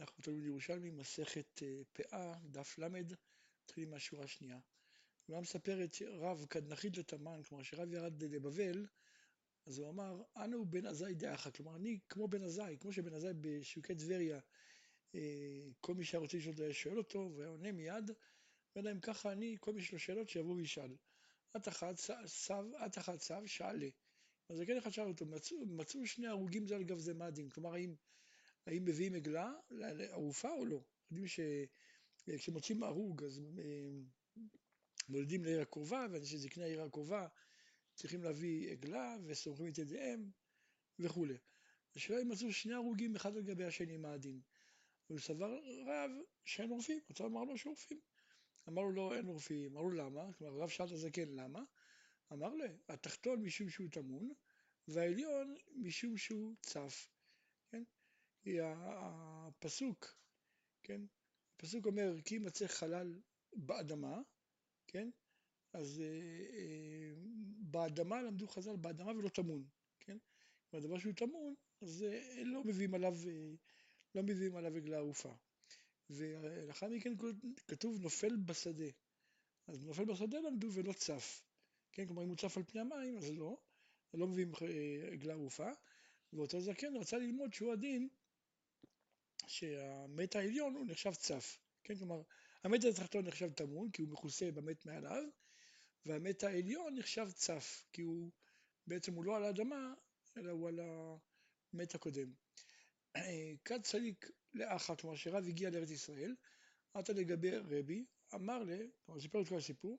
אנחנו תלמוד ירושלמי, מסכת אה, פאה, דף ל', מתחילים מהשורה השנייה. הגמרא מספרת שרב כדנחית לתמן, כלומר שרב ירד לבבל, אז הוא אמר, אנו בן עזאי דאחא, כלומר אני כמו בן עזאי, כמו שבן עזאי בשוקי טבריה, אה, כל מי שהיה רוצה לשאול היה שואל אותו, והיה עונה מיד, ואלא אם ככה אני, כל מי שיש לו שאלות שיבוא וישאל. את אחת סב, את אחת סב, שאלה. אז כן אחד שאל אותו, מצאו, מצאו שני הרוגים זה על גב זה מאדים, כלומר האם האם מביאים עגלה ערופה או לא. יודעים שכשמוצאים הרוג אז אה, מולדים לעיר הקרובה, ואנשי זקני העיר הקרובה צריכים להביא עגלה וסומכים את ידיהם וכולי. השאלה אם מצאו שני הרוגים אחד לגבי השני מה הדין. הוא סבר רב שאין עורפים, רוצה לומר לו שעורפים. אמר לו לא, אין עורפים, אמר לו למה? כלומר רב שאל את הזקן למה? אמר לו, התחתון משום שהוא טמון והעליון משום שהוא צף. היא הפסוק, כן? הפסוק אומר כי יימצא חלל באדמה, כן? אז אה, אה, באדמה למדו חז"ל, באדמה ולא טמון, כן? והדבר שהוא טמון, אז אה, לא מביאים עליו, אה, לא מביאים עליו עגלה ערופה. ולאחר מכן כתוב נופל בשדה. אז נופל בשדה למדו ולא צף. כן, כלומר אם הוא צף על פני המים אז לא, לא מביאים אה, עגלה ערופה. ואותו זקן רצה ללמוד שהוא הדין שהמת העליון הוא נחשב צף, כן? כלומר, המת התחתון נחשב טמון כי הוא מכוסה במת מעליו, והמת העליון נחשב צף, כי הוא בעצם הוא לא על האדמה, אלא הוא על המת הקודם. כד צדיק לאחת, כלומר שרב הגיע לארץ ישראל, עטה לגבי רבי, אמר לי, כלומר סיפר את כל הסיפור,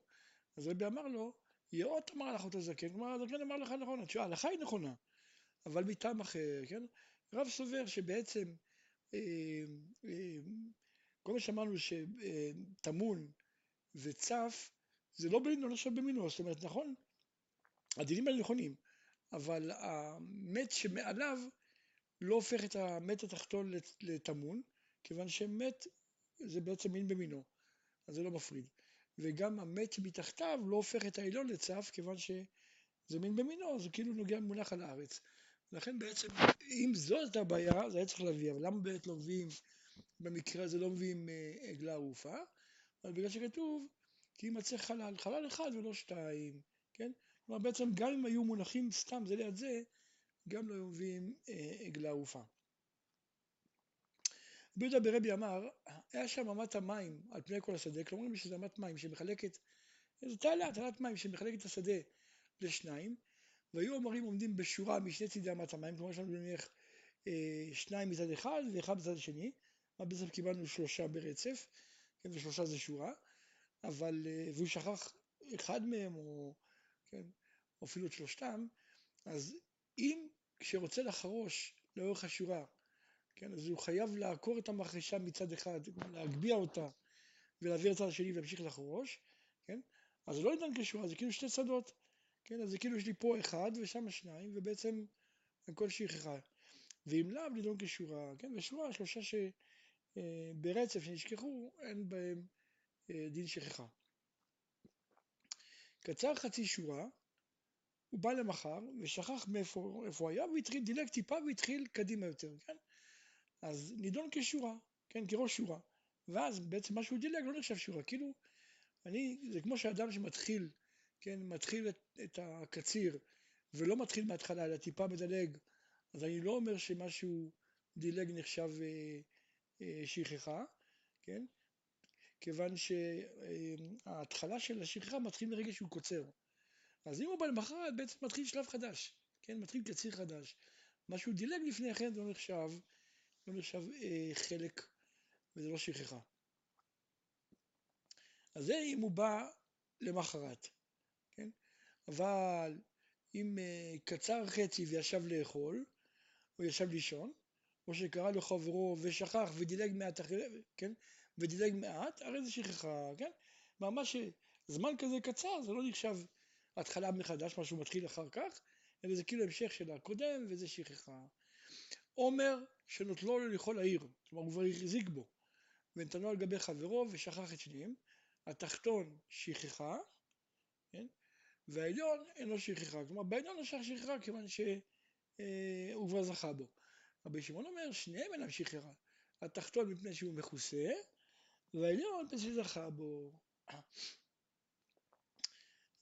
אז רבי אמר לו, יאות אמר לך אותו זקן, כלומר הזקן אמר לך נכון, התשובה, ההלכה היא נכונה, אבל מטעם אחר, כן? רב סובר שבעצם כל מה שאמרנו שטמון וצף זה לא במינו, לא שווה במינו, זאת אומרת נכון, הדינים האלה נכונים, אבל המת שמעליו לא הופך את המת התחתון לטמון, כיוון שמת זה בעצם מין במינו, אז זה לא מפריד. וגם המת שמתחתיו לא הופך את העליון לצף, כיוון שזה מין במינו, זה כאילו נוגע מונח על הארץ. לכן בעצם, אם זאת הבעיה, זה היה צריך להביא, אבל למה באמת לא מביאים, במקרה הזה לא מביאים אה, עגלה ערופה? אבל בגלל שכתוב, כי יימצא חלל, חלל אחד ולא שתיים, כן? כלומר בעצם גם אם היו מונחים סתם זה ליד זה, גם לא היו מביאים אה, עגלה ערופה. רבי יהודה ברבי אמר, היה שם אמת המים על פני כל השדה, כלומר שזה אמת מים שמחלקת, זו תעלה, תעלת מים שמחלקת את השדה לשניים, והיו המורים עומדים בשורה משני צידי אמת המים, כלומר יש לנו נניח אה, שניים מצד אחד ואחד מצד השני, מה בסוף קיבלנו שלושה ברצף, כן, ושלושה זה שורה, אבל, אה, והוא שכח אחד מהם, או, כן, אפילו את שלושתם, אז אם כשרוצה לחרוש לאורך השורה, כן, אז הוא חייב לעקור את המחרשה מצד אחד, להגביה אותה ולהעביר לצד השני ולהמשיך לחרוש, כן, אז לא ניתן כשורה, זה כאילו שתי צדות, כן, אז זה כאילו יש לי פה אחד ושם שניים, ובעצם הכל שכחה. ואם לאו נידון כשורה, כן, ושורה שלושה שברצף אה, שנשכחו, אין בהם אה, דין שכחה. קצר חצי שורה, הוא בא למחר ושכח מאיפה הוא היה והתחיל, דילג טיפה והתחיל קדימה יותר, כן? אז נידון כשורה, כן, כראש שורה. ואז בעצם מה שהוא דילג לא נחשב שורה, כאילו, אני, זה כמו שאדם שמתחיל כן, מתחיל את, את הקציר ולא מתחיל מההתחלה אלא טיפה מדלג, אז אני לא אומר שמשהו דילג נחשב אה, אה, שכחה, כן, כיוון שההתחלה של השכחה מתחיל מרגע שהוא קוצר. אז אם הוא בא למחרת בעצם מתחיל שלב חדש, כן, מתחיל קציר חדש. מה שהוא דילג לפני כן לא נחשב, לא נחשב אה, חלק וזה לא שכחה. אז זה אם הוא בא למחרת. אבל אם אה, קצר חצי וישב לאכול, או ישב לישון, או שקרא לו חברו ושכח ודילג מעט, כן? ודילג מעט, הרי זה שכחה, כן? ממש זמן כזה קצר זה לא נחשב התחלה מחדש, משהו מתחיל אחר כך, אלא זה כאילו המשך של הקודם וזה שכחה. עומר שנוטלו לו לכל העיר, כלומר הוא כבר החזיק בו, ונתנו על גבי חברו ושכח את שניהם, התחתון שכחה, כן? והעליון אינו שכחה, כלומר בעליון נשך שכחה כיוון שהוא כבר זכה בו. רבי שמעון אומר שניהם אינם שכחה, התחתון מפני שהוא מכוסה, והעליון מפני שזכה בו.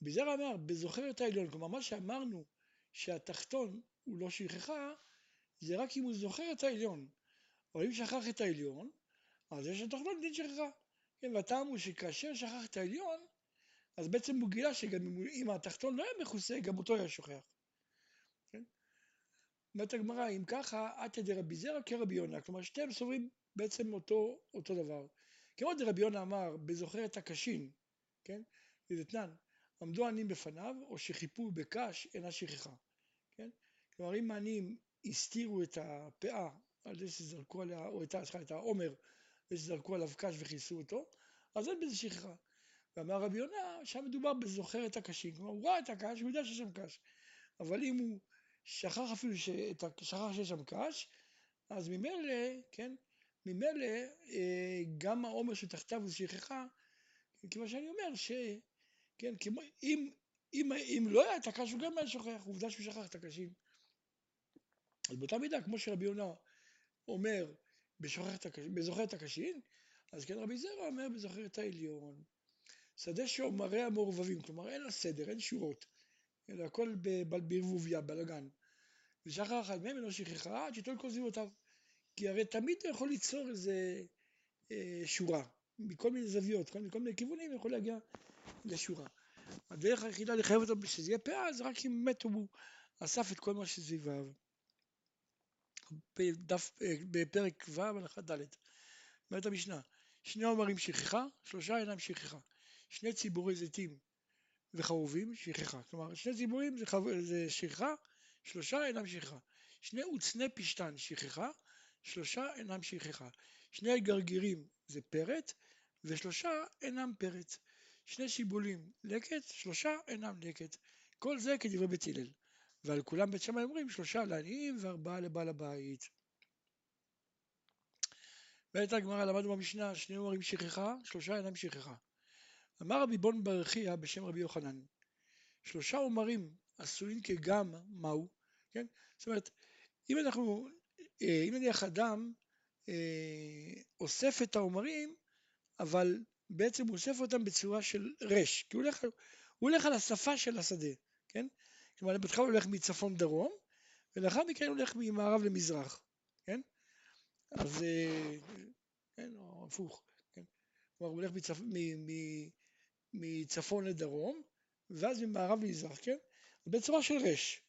בזרע אומר, בזוכר את העליון, כלומר מה שאמרנו שהתחתון הוא לא שכחה, זה רק אם הוא זוכר את העליון. אבל אם שכח את העליון, אז יש לתחתון דין שכחה. כן, והטעם הוא שכאשר שכח את העליון, אז בעצם הוא גילה שגם אם התחתון לא היה מכוסה, גם אותו היה שוכח. כן? אומרת הגמרא, אם ככה, עתא דרבי זרע כרבי יונה, כלומר שתיהם סוברים בעצם אותו, אותו דבר. כמו דרבי יונה אמר, בזוכר את הקשין, כן? לדתנן, עמדו עניים בפניו, או שחיפו בקש, אינה שכחה. כן? כלומר, אם העניים הסתירו את הפאה על זה שזרקו עליה, או את, את העומר, ושזרקו עליו קש וכיסו אותו, אז אין בזה שכחה. ואמר רבי יונה, שם מדובר בזוכר את הקשים, כלומר הוא ראה את הקש, הוא יודע שיש שם קש, אבל אם הוא שכח אפילו שאת, שכח שיש שם קש, אז ממילא, כן, ממילא אה, גם העומר שתחתיו הוא שכחה, כיוון שאני אומר ש... כן, כמו, אם, אם, אם לא היה את הקש הוא גם היה שוכח, עובדה שהוא שכח את הקשים. אז באותה מידה, כמו שרבי יונה אומר בזוכר את הקשין, אז כן רבי זרע אומר בזוכר את העליון. שדה שאומריה מעורבבים, כלומר אין לה סדר, אין שורות, אלא הכל בערבוביה, בלאגן. ושחר אחד מהם אינו שכחה עד שתול כל סביבותיו. כי הרי תמיד אתה יכול ליצור איזה אה, שורה, מכל מיני זוויות, כל, מכל מיני כיוונים יכול להגיע לשורה. הדרך היחידה לחייב אותו שזה יהיה פאה זה רק אם באמת הוא אסף את כל מה שסביביו. בדף, אה, בפרק ו' הלכה ד', אומרת המשנה, שני עומרים שכחה, שלושה אינם שכחה, שני ציבורי זיתים וחרובים שכחה, כלומר שני ציבורים זה, חו... זה שכחה, שלושה אינם שכחה, שני עוצני פשתן שכחה, שלושה אינם שכחה, שני גרגירים זה פרט ושלושה אינם פרט, שני שיבולים לקט, שלושה אינם לקט, כל זה כדברי בית הלל. ועל כולם בית שמאי אומרים שלושה לעניים וארבעה לבעל הבית. בעת הגמרא למדנו במשנה שני אומרים שכחה, שלושה אינם שכחה. אמר רבי בון ברכיה בשם רבי יוחנן, שלושה אומרים עשויים כגם מהו, כן? זאת אומרת, אם אנחנו, אה, אם נניח אדם אה, אוסף את האומרים, אבל בעצם הוא אוסף אותם בצורה של רש, כי הוא הולך, הוא הולך על השפה של השדה, כן? כלומר, בהתחלה הוא הולך מצפון דרום, ולאחר מכן הוא הולך ממערב למזרח, כן? אז, אה, כן, או הפוך, כן? כלומר, הוא הולך מצפ... מ... מ... מצפון לדרום, ואז ממערב למזרח, כן? בצורה של רש.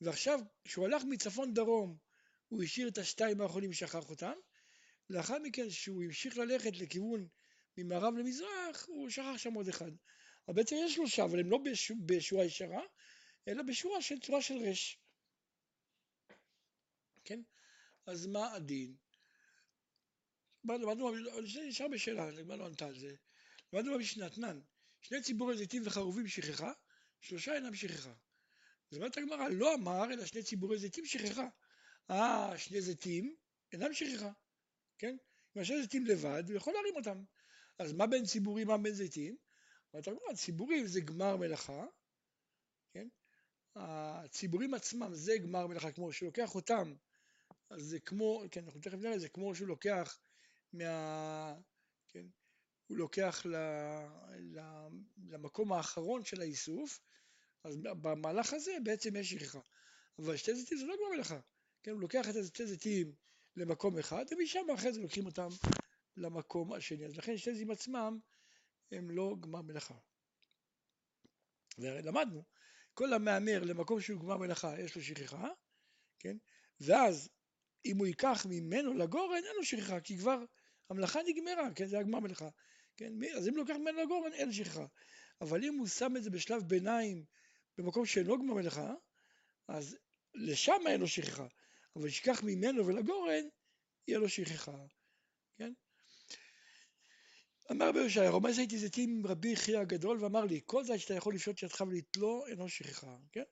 ועכשיו, כשהוא הלך מצפון דרום, הוא השאיר את השתיים האחרונים, שכח אותם. לאחר מכן, כשהוא המשיך ללכת לכיוון ממערב למזרח, הוא שכח שם עוד אחד. אבל בעצם יש שלושה, אבל הם לא בשורה ישרה, אלא בשורה של צורה של רש. כן? אז מה הדין? למדנו, זה נשאר בשאלה, הגמרא לא ענתה על זה. למדנו במשנה, תנן, שני ציבורי זיתים וחרובים שכחה, שלושה אינם שכחה. זאת אומרת הגמרא, לא אמר, אלא שני ציבורי זיתים שכחה. אה, שני זיתים אינם שכחה, כן? אם שני זיתים לבד, הוא יכול להרים אותם. אז מה בין ציבורים, מה בין זיתים? אומרת הגמרא, ציבורים זה גמר מלאכה, כן? הציבורים עצמם זה גמר מלאכה, כמו שהוא לוקח אותם, אז זה כמו, כן, אנחנו תכף נראה, זה כמו שהוא לוקח מה... כן, הוא לוקח ל, ל, למקום האחרון של האיסוף, אז במהלך הזה בעצם יש שכחה. אבל שתי זיתים זה לא גמר מלאכה, כן, הוא לוקח את השתי זיתים למקום אחד, ומשם אחרי זה לוקחים אותם למקום השני. אז לכן שתי זיתים עצמם הם לא גמר מלאכה. ולמדנו כל המהמר למקום שהוא גמר מלאכה יש לו שכחה, כן? ואז אם הוא ייקח ממנו לגורן אין לו שכחה, כי כבר המלאכה נגמרה, כן? זה הגמר מלאכה, כן? אז אם לוקח ממנו לגורן אין שכחה. אבל אם הוא שם את זה בשלב ביניים במקום שאינו גמר מלאכה, אז לשם אין לו שכחה. אבל שיקח ממנו ולגורן, יהיה לו שכחה, כן? אמר רבי יושעיה, רומז הייתי זיתים רבי חייא הגדול ואמר לי, כל זית שאתה יכול לפשוט ידך ולתלו אינו שכחה, כן?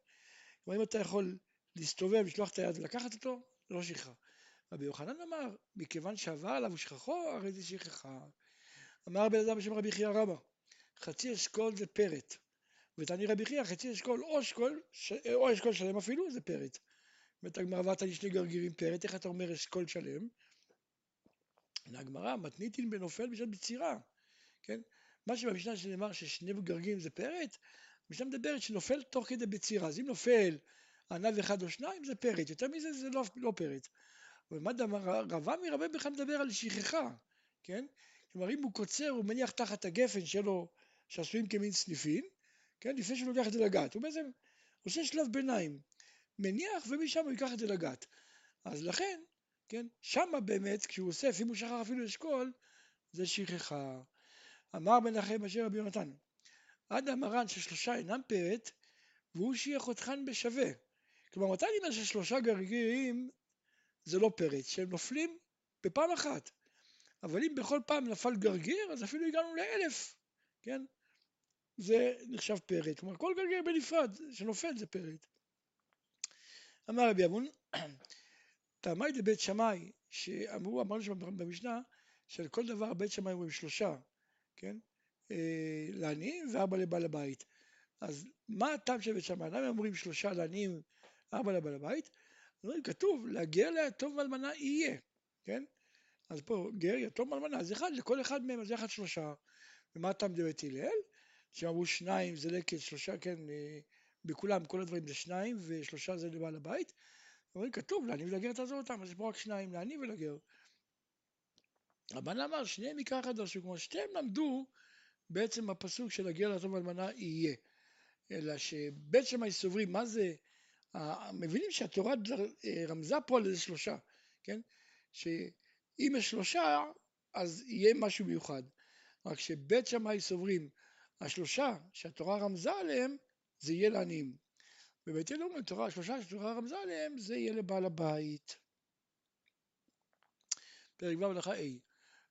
כלומר אם אתה יכול להסתובב, לשלוח את היד ולקחת אותו, לא שכחה. רבי יוחנן אמר, מכיוון שעבר עליו שכחו, הרי זה שכחה. אמר בן אדם בשם רבי חייא רבא, חצי אשכול זה פרט. ותעני רבי חייא, חצי אשכול או אשכול, או אשכול שלם אפילו, זה פרט. אומרת הגמרא, ואתה שני גרגירים פרט, איך אתה אומר אשכול שלם? עונה הגמרא, מתניתין בנופל בשעת בצירה, כן? מה שבמשנה שנאמר ששני גרגים זה פרט, המשנה מדברת שנופל תוך כדי בצירה, אז אם נופל ענב אחד או שניים זה פרט, יותר מזה זה לא, לא פרט. ומה דבר, רב עמי רבי בכלל מדבר על שכחה, כן? כלומר אם הוא קוצר הוא מניח תחת הגפן שלו שעשויים כמין סניפין, כן? לפני שהוא לוקח את זה לגת, הוא בעצם עושה שלב ביניים, מניח ומשם הוא ייקח את זה לגת. אז לכן, כן, שמה באמת כשהוא אוסף, אם הוא שכח אפילו אשכול, זה שכחה. אמר מנחם אשר רבי יונתן, עד המרן ששלושה אינם פרט, והוא שיהיה חותכן בשווה. כלומר, מתי אני אומר ששלושה גרגירים זה לא פרץ, שהם נופלים בפעם אחת. אבל אם בכל פעם נפל גרגיר, אז אפילו הגענו לאלף, כן? זה נחשב פרט. כלומר, כל גרגיר בנפרד שנופל זה פרט. אמר רבי אבון, תעמי לבית שמאי, שאמרו, אמרנו שם במשנה, שעל כל דבר בית שמאי אומרים שלושה, כן? אה, לעניים וארבע לבעל הבית. אז מה הטעם של בית שמאי? למה אומרים שלושה לעניים, ארבע לבעל הבית? אומרים, כתוב, לגר ליתום ואלמנה יהיה, כן? אז פה גר, יתום ואלמנה, אז אחד לכל אחד מהם, אז יחד שלושה. ומה הטעם דבית הלל? שאמרו שניים זה לקט, שלושה, כן, אה, בכולם, כל הדברים זה שניים, ושלושה זה לבעל הבית. אומרים, כתוב, לעני ולגר תעזור אותם, אז יש פה רק שניים, לעני ולגר. רבן אמר, שניהם עיקר אחד דרשו, כמו שתיהם למדו בעצם הפסוק של הגר ליתום ואלמנה יהיה. אלא שבית שמאי סוברים, מה זה מבינים שהתורה אה, רמזה פה על איזה שלושה, כן? שאם יש שלושה, אז יהיה משהו מיוחד. רק שבית שמאי סוברים, השלושה שהתורה רמזה עליהם, זה יהיה לעניים. בבית אלוהים התורה, השלושה שהתורה רמזה עליהם, זה יהיה לבעל הבית. פרק ו' הלכה A.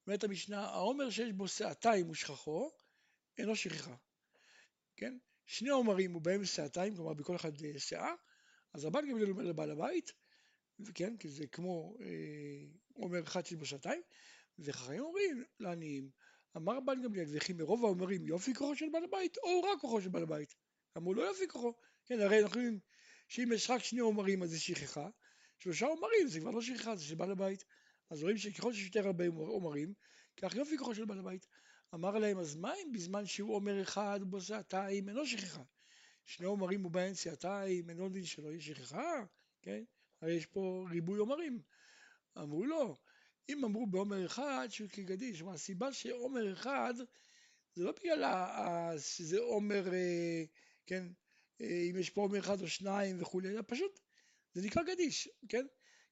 אומרת המשנה, העומר שיש בו שעתיים ושכחו, אינו שכחה. כן? שני עומרים ובהם שעתיים, כלומר בכל אחד שעה, אה, אז רבן גמליאל אומר לבעל הבית, כן, כי זה כמו אה, אומר אחד שיש בו שעתיים, וחכמים אומרים לעניים, אמר רבן גמליאל, וכי מרוב האומרים יופי כוחו של בעל הבית, או רק כוחו של בעל הבית. אמרו לא יופי כוחו, כן, הרי אנחנו יודעים שאם יש רק שני עומרים אז זה שכחה, שלושה עומרים זה כבר לא שכחה, זה של בעל הבית. אז רואים שככל שיש יותר הרבה עומרים, כך יופי כוחו של בעל הבית. אמר להם, אז מה אם בזמן שהוא עומר אחד ובו שעתיים אינו שכחה? שני עומרים ובהן סיעתיים, אין עוד דין שלא יהיה שכחה, כן? הרי יש פה ריבוי עומרים. אמרו לא, אם אמרו בעומר אחד שהוא כגדיש, כלומר הסיבה שעומר אחד זה לא בגלל שזה עומר, אה, כן, אה, אם יש פה עומר אחד או שניים וכולי, אלא פשוט זה נקרא גדיש, כן?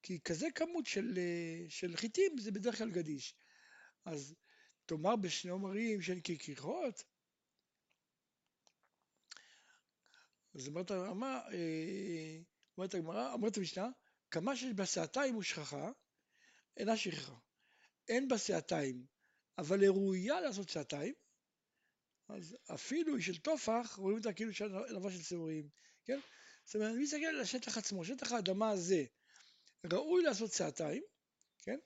כי כזה כמות של, אה, של חיטים זה בדרך כלל גדיש. אז תאמר בשני עומרים שהן ככריכות, אז אומרת הרמה, אה, אומרת הגמרא, אומרת המשנה, כמה שיש בשעתיים ושכחה, אינה שכחה. אין בשעתיים, אבל היא ראויה לעשות שעתיים, אז אפילו היא של טופח, רואים אותה כאילו של ענבה של שעורים, כן? זאת אומרת, אני מסתכל על השטח עצמו, שטח האדמה הזה, ראוי לעשות שעתיים, כן?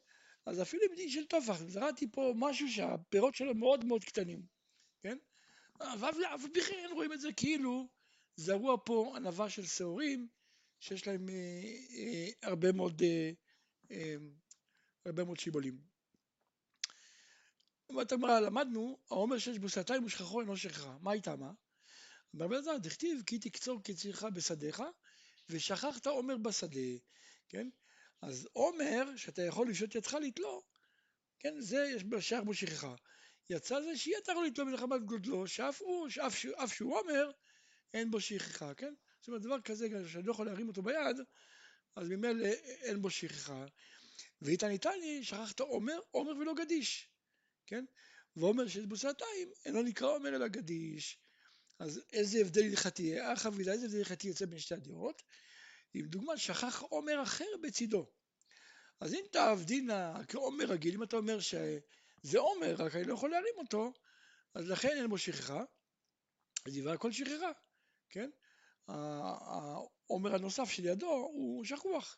אז אפילו אם היא של טופח, זרעתי פה משהו שהפירות שלו מאוד מאוד קטנים, כן? אבל כן רואים את זה כאילו זרוע פה ענווה של שעורים שיש להם אה, אה, הרבה מאוד אה, אה, הרבה מאוד שיבולים. אומרת הגמרא, למדנו, העומר שיש בו שעתיים ושכחו אינו שכחה. מה הייתה מה? בן אדם, דכתיב כי תקצור קצירך בשדיך ושכחת עומר בשדה, כן? אז עומר, שאתה יכול לשהות ידך לתלו, כן? זה יש בשער בו שכחה. יצא זה שיהיה יכול לתלו מלחמת גודלו, שאף הוא, שאף שהוא עומר, אין בו שכחה, כן? זאת אומרת, דבר כזה, שאני לא יכול להרים אותו ביד, אז ממילא אין בו שכחה. ואיתן איתני, שכחת עומר, עומר ולא גדיש, כן? ועומר שיש בו שעתיים, אינו נקרא עומר אלא גדיש. אז איזה הבדל הלכתי, איך אבידה, איזה הבדל הלכתי יוצא בין שתי הדירות? אם דוגמה, שכח עומר אחר בצידו. אז אם תעבדינה כעומר רגיל, אם אתה אומר שזה עומר, רק אני לא יכול להרים אותו, אז לכן אין בו שכחה, אז יבוא הכל שכחה. כן? העומר הנוסף שלידו הוא שכוח.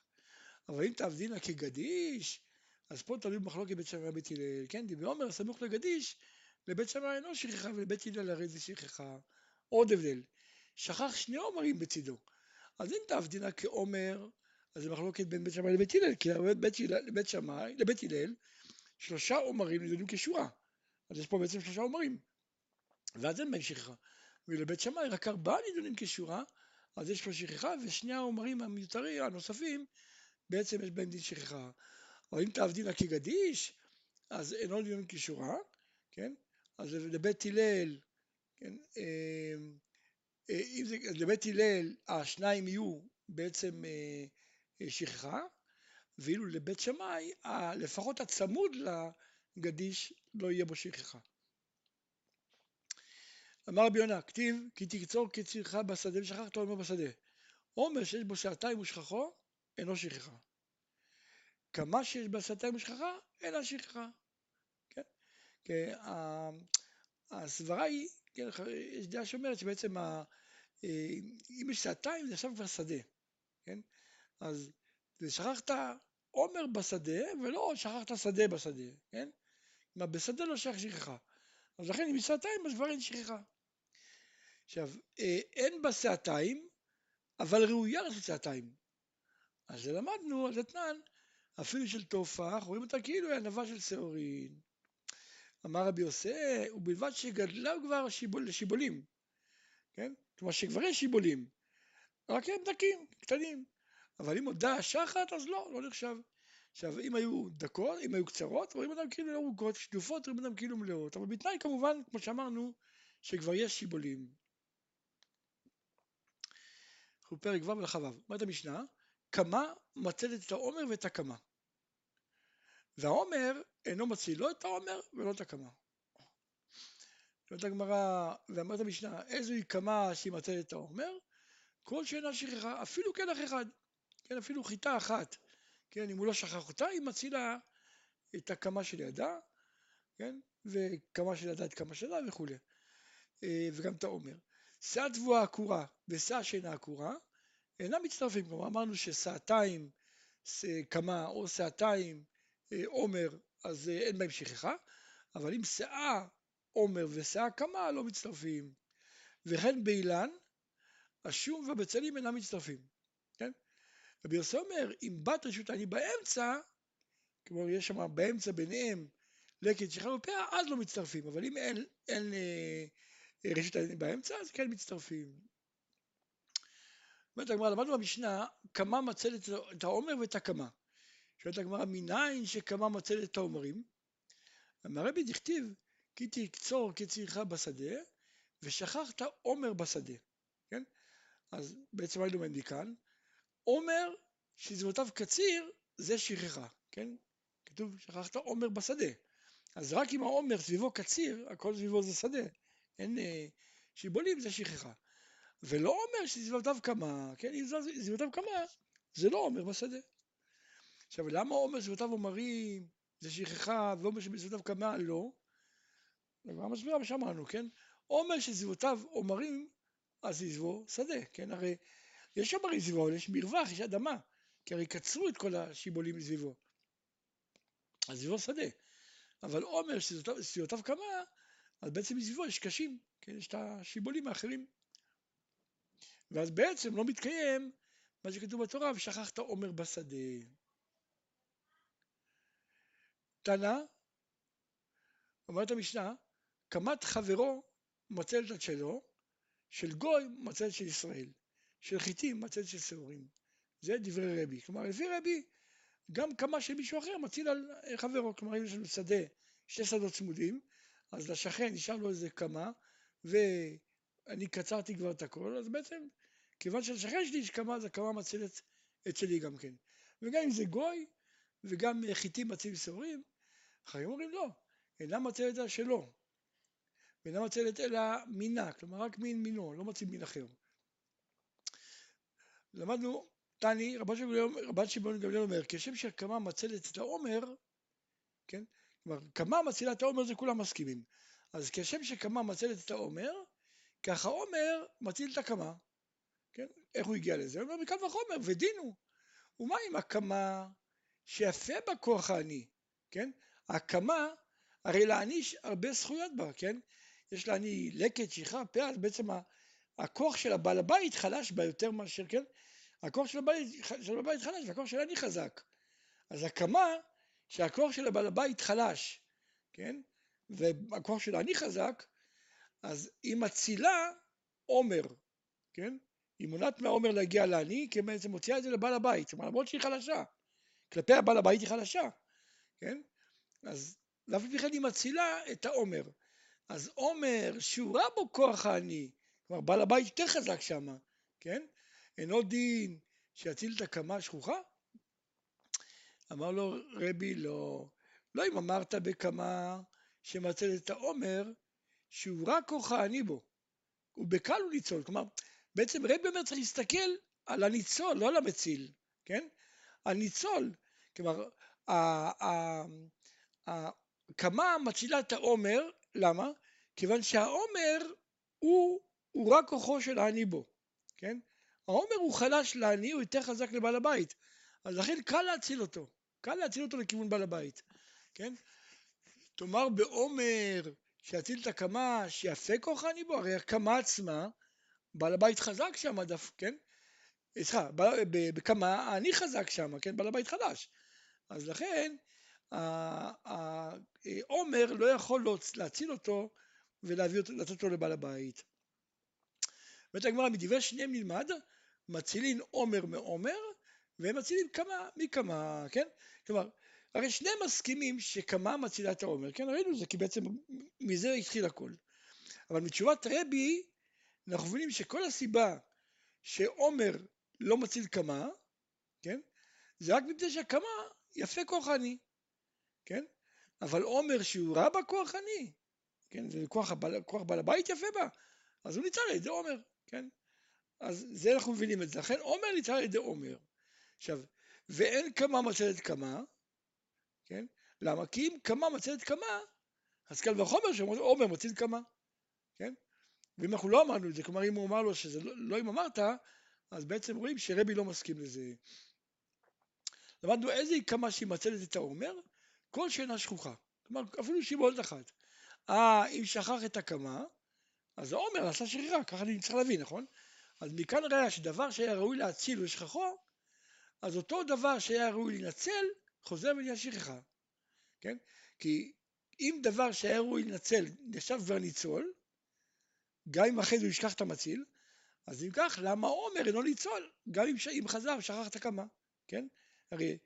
אבל אם תעבדינה כגדיש, אז פה תלוי במחלוקת בית שמאי ובית הלל, כן? דברי עומר סמוך לגדיש, לבית שמאי אינו שכחה ולבית הלל הרי זה שכחה. עוד הבדל, שכח שני עומרים בצידו. אז אם תעבדינה כעומר, אז זה מחלוקת בין בית שמאי לבית הלל, כי לבית, לבית שמאי, לבית הלל, שלושה עומרים נידונים כשורה. אז יש פה בעצם שלושה עומרים. ואז אין בהם שכחה. ולבית שמאי רק ארבעה נידונים כשורה, אז יש פה שכחה, ושני העומרים המיותרים, הנוספים, בעצם יש בהם דין שכחה. או אם תעבדינא כגדיש, אז אינו נידון כשורה, כן? אז לבית הלל, כן? אה, אה, אם זה, לבית הלל השניים יהיו בעצם אה, שכחה, ואילו לבית שמאי לפחות הצמוד לגדיש לא יהיה בו שכחה. אמר רבי יונה, כתיב כי תקצור כצירך בשדה ושכחת אומר בשדה. עומר שיש בו שעתיים ושכחו, אינו שכחה. כמה שיש בשעתיים ושכחה, אינה שכחה. כן? כי הסברה היא, כן, יש דעה שאומרת שבעצם ה, אה, אם יש שעתיים זה עכשיו כבר שדה, כן? אז שכחת עומר בשדה ולא שכחת שדה בשדה, כן? כלומר בשדה לא שייך שכחה. אז לכן אם יש שעתיים אז כבר אין שכחה. עכשיו, אה, אין בה שעתיים, אבל ראויה לעשות שעתיים. אז למדנו, אז אתנן, אפילו של תופח, רואים אותה כאילו היא ענווה של שעורין. אמר רבי יוסי, ובלבד שגדלה כבר שיבול, לשיבולים, כן? כלומר שכבר יש שיבולים, רק הם דקים, קטנים. אבל אם דש שחת, אז לא, לא נחשב. עכשיו, אם היו דקות, אם היו קצרות, רואים אותן כאילו לא ארוכות, שדופות, רואים אותן כאילו מלאות. אבל בתנאי כמובן, כמו שאמרנו, שכבר יש שיבולים. אנחנו פרק ו' ולכ"ו. אומרת המשנה, כמה מצלת את העומר ואת הקמה. והעומר אינו מציל לא את העומר ולא את הקמה. אומרת הגמרא, ואמרת המשנה, איזוהי קמה שהיא מצלת את העומר? כל שאינה שכחה, אפילו קלח אחד, כן, אפילו חיטה אחת, כן, אם הוא לא שכח אותה, היא מצילה את הקמה שלידה, כן, וקמה שלידה את קמה שלה וכולי, אה, וגם את העומר. שאה תבואה עקורה ושאה שאינה עקורה אינם מצטרפים, כלומר אמרנו ששעתיים קמה או שעתיים אה, עומר אז אה, אין בהם שכחה, אבל אם שאה עומר ושאה קמה לא מצטרפים. וכן באילן, השום והבצלים אינם מצטרפים, כן? רבי יוסי אומר, אם בת רשות אני באמצע, כלומר יש שם באמצע ביניהם לקט שכחה ופאה, אז לא מצטרפים, אבל אם אין, אין אה, רשות אני באמצע, אז כן מצטרפים. אומרת הגמרא, למדנו במשנה כמה מצל את העומר ואת הקמה. שואלת הגמרא, מניין שכמה מצל את העומרים? אמר רבי דכתיב, כי תקצור כצריכה בשדה, ושכחת עומר בשדה, כן? אז בעצם מה לומד מכאן? עומר שזמותיו קציר זה שכחה, כן? כתוב שכחת עומר בשדה. אז רק אם העומר סביבו קציר, הכל סביבו זה שדה. אין אה, שיבולים זה שכחה. ולא אומר שסביבותיו כמה, כן? אם סביבותיו כמה, זה לא עומר בשדה. עכשיו, למה עומר סביבותיו עומרים זה שכחה, ועומר שבסביבותיו כמה לא? הגמרא מסבירה מה שאמרנו, כן? עומר שסביבותיו עומרים, אז סביבו שדה, כן? הרי יש עומרים סביבו, אבל יש מרווח, יש אדמה, כי הרי קצרו את כל השיבולים מסביבו. אז סביבו שדה. אבל עומר שסביבותיו כמה, אז בעצם מסביבו יש קשים, כן? יש את השיבולים האחרים. ואז בעצם לא מתקיים מה שכתוב בתורה, ושכחת עומר בשדה. תנא, אומרת המשנה, קמת חברו מצלת את שלו, של גוי מצלת של ישראל, של חיטים מצלת של שעורים. זה דברי רבי. כלומר, לפי רבי, גם קמה של מישהו אחר מציל על חברו. כלומר, אם יש לנו שדה, שתי שדות צמודים, אז לשכן נשאר לו איזה קמה, ואני קצרתי כבר את הכל, אז בעצם, כיוון שלשכן שלי יש קמה, אז הקמה מצילת את שלי גם כן. וגם אם זה גוי, וגם חיטים מצילים שעורים, חיים אומרים לא, אינה מצלת אלא שלו, ואינה מצלת אלא מינה, כלומר רק מין מינו, לא מוצאים מין אחר. למדנו, תני, רבן שמעון גמליאל אומר, כשם שקמה מצלת את העומר, כן, כלומר, קמה מצילה את העומר זה כולם מסכימים. אז כשם שקמה מצלת את העומר, ככה עומר מציל את הקמה. כן? איך הוא הגיע לזה? הוא אומר, מקל וחומר, ודינו. ומה עם הקמה שיפה בה כוח העני, כן? הקמה, הרי לעני הרבה זכויות בה, כן? יש לעני לקט, שכחה, פה, אז בעצם הכוח של הבעל הבית חלש בה יותר מאשר, כן? הכוח של הבית, של הבית חלש והכוח של העני חזק. אז הקמה שהכוח של הבעל הבית חלש, כן? והכוח של האני חזק, אז היא מצילה עומר, כן? היא מונעת מהעומר להגיע לעני, כי בעצם מוציאה את זה לבעל הבית, זאת אומרת, למרות שהיא חלשה. כלפי הבעל הבית היא חלשה, כן? אז פי כן היא מצילה את העומר. אז עומר, שורה בו כוח העני, כלומר בעל הבית יותר חזק שם, כן? אינו דין שיציל את הקמה השכוחה? אמר לו רבי לא, לא אם אמרת בקמה שמציל את העומר, שהוא רק כוח העני בו, ובקל הוא ניצול, כלומר בעצם רבי אומר צריך להסתכל על הניצול, לא על המציל, כן? הניצול, כלומר הקמה מצילה את העומר, למה? כיוון שהעומר הוא, הוא רק כוחו של העני בו, כן? העומר הוא חלש לעני, הוא יותר חזק לבעל הבית, אז לכן קל להציל אותו, קל להציל אותו לכיוון בעל הבית, כן? תאמר בעומר שיציל את הקמה, שיפה כוח העני בו, הרי הקמה עצמה, בעל הבית חזק שם דף, כן? סליחה, בקמה העני חזק שם, כן? בעל הבית חלש. אז לכן העומר לא יכול להציל אותו ולהביא אותו, לתת אותו לבעל הבית. אומרת הגמרא, מדברי שניהם נלמד, מצילין עומר מעומר, והם מצילים כמה מכמה, כן? כלומר, הרי שניהם מסכימים שכמה מצילה את העומר, כן? ראינו זה, כי בעצם מזה התחיל הכל. אבל מתשובת רבי, אנחנו מבינים שכל הסיבה שעומר לא מציל כמה, כן? זה רק מפני שהכמה יפה כוח אני. כן? אבל עומר שהוא רע בה כוח אני, כן? זה כוח, הבעל, כוח בעל הבית יפה בה, אז הוא ניצל על ידי עומר, כן? אז זה אנחנו מבינים את זה. לכן עומר ניצל על ידי עומר. עכשיו, ואין כמה מצלת כמה, כן? למה? כי אם כמה מצלת כמה, אז קל וחומר שעומר מציל כמה, כן? ואם אנחנו לא אמרנו את זה, כלומר אם הוא אמר לו שזה לא, לא אם אמרת, אז בעצם רואים שרבי לא מסכים לזה. למדנו איזה כמה שהיא מצלת את העומר, כל שינה שכוחה. כלומר, אפילו שיבולת אחת. אה, אם שכח את הקמה, אז העומר עשה שרירה, ככה אני צריך להבין, נכון? אז מכאן ראיה שדבר שהיה ראוי להציל ושכחו, אז אותו דבר שהיה ראוי להינצל, חוזר ונהיה שכחה. כן? כי אם דבר שהיה ראוי להינצל נחשב כבר ניצול, גם אם אחרי זה הוא ישכח את המציל, אז אם כך, למה עומר אינו ניצול? גם אם, אם חזר ושכח את הקמה, כן? הרי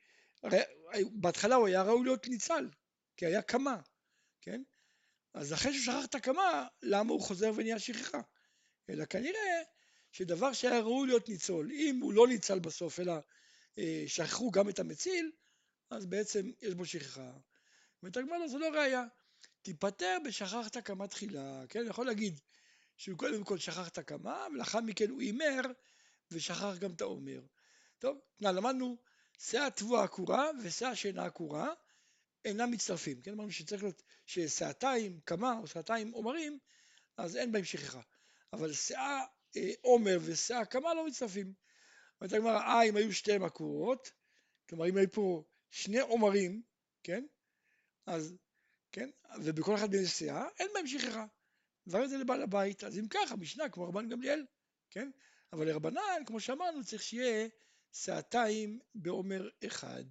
הרי בהתחלה הוא היה ראוי להיות ניצל, כי היה קמה, כן? אז אחרי שהוא שכח את הקמה, למה הוא חוזר ונהיה שכחה? אלא כנראה שדבר שהיה ראוי להיות ניצול, אם הוא לא ניצל בסוף, אלא שכחו גם את המציל, אז בעצם יש בו שכחה. הגמרא זו לא ראייה. תיפטר בשכחת קמה תחילה, כן? אני יכול להגיד שהוא קודם כל שכח את הקמה, ולאחר מכן הוא הימר ושכח גם את העומר. טוב, למדנו שאה תבואה עקורה ושאה שאינה עקורה אינם מצטרפים, כן, אמרנו שצריך להיות ששאתיים קמה או שעתיים עומרים אז אין בהם שכחה, אבל שאה אה, עומר ושאה קמה לא מצטרפים. אומרת הגמרא, אה אם היו שתי עקורות, כלומר אם היו פה שני עומרים, כן, אז, כן, ובכל אחד מהם שאה, אין בהם שכחה. דבר זה לבעל הבית, אז אם ככה, משנה כמו רבן גמליאל, כן, אבל לרבנן, כמו שאמרנו, צריך שיהיה שעתיים בעומר אחד.